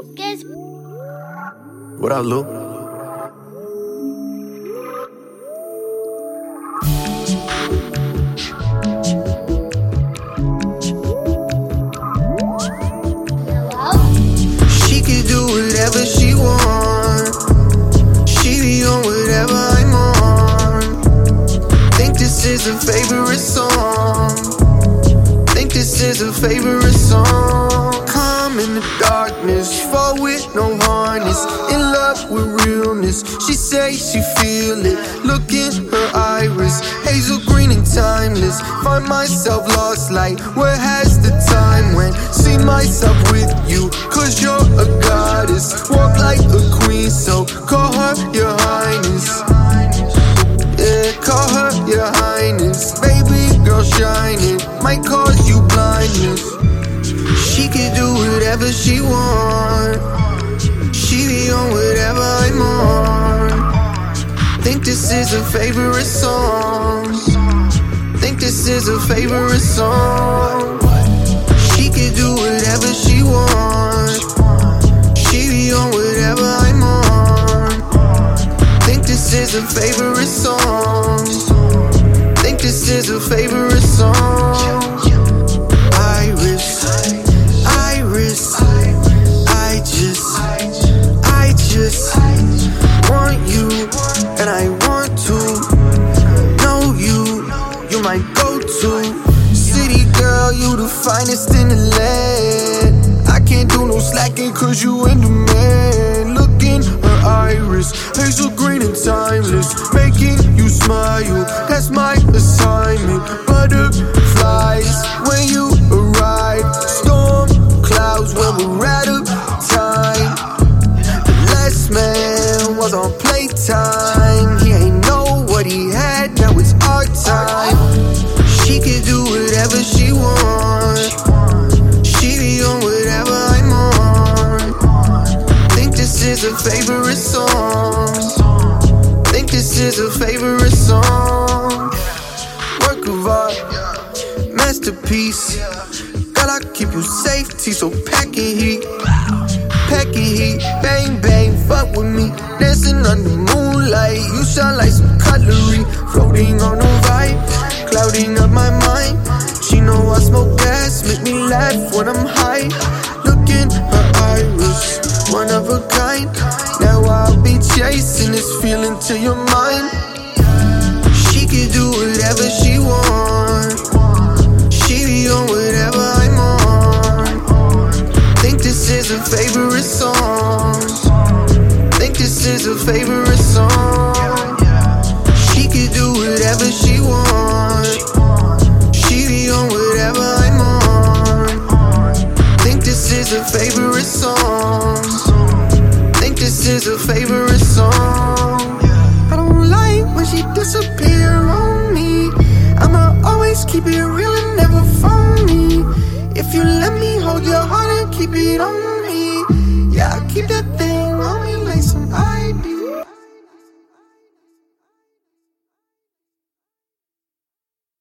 What up, Lue? She do whatever she. She be on whatever I'm on. Think this is favorite song. Think this is her favorite song. Calm in the with no harness. In love with realness. She say she feel it. Look in her iris, hazel green and timeless. Find myself lost, like where has the time went? See myself with you, cause you're a goddess. Walk like a queen, so call her your highness. Yeah, call her your highness. Baby girl shining, might cause you blindness. She do whatever she want. She be on whatever I'm on. Think this is her favorite song. Think this is her favorite song. She can do whatever she want. She be on whatever I'm on. Think this is her favorite song. Finest in the land. I can't do no slacking, cause you in demand. Look in her iris, hazel green and timeless, making you smile. That's my assignment. Butterflies when you arrive, storm clouds when we're out of time. The last man was on playtime. He ain't know what he had, now it's our time. She can do whatever she wants. Is her favorite song. Think this is her favorite song. Work of art, masterpiece. Girl, I keep you safety, so packing heat. Packing heat, bang bang, fuck with me. Dancing under moonlight, you shine like some cutlery. Floating on no vibe, clouding up my mind. She know I smoke gas, make me laugh when I'm high. Look in her iris, one of a kind. Now I'll be chasing this feeling to your mind. She can do whatever she wants. She be on whatever I'm on. Think this is her favorite song. Think this is her favorite song. She can do whatever she want. She be on whatever I'm on. Think this is her favorite song. Is her favorite song. I don't like when she disappear on me. I'ma always keep it real and never phony. If you let me hold your heart and keep it on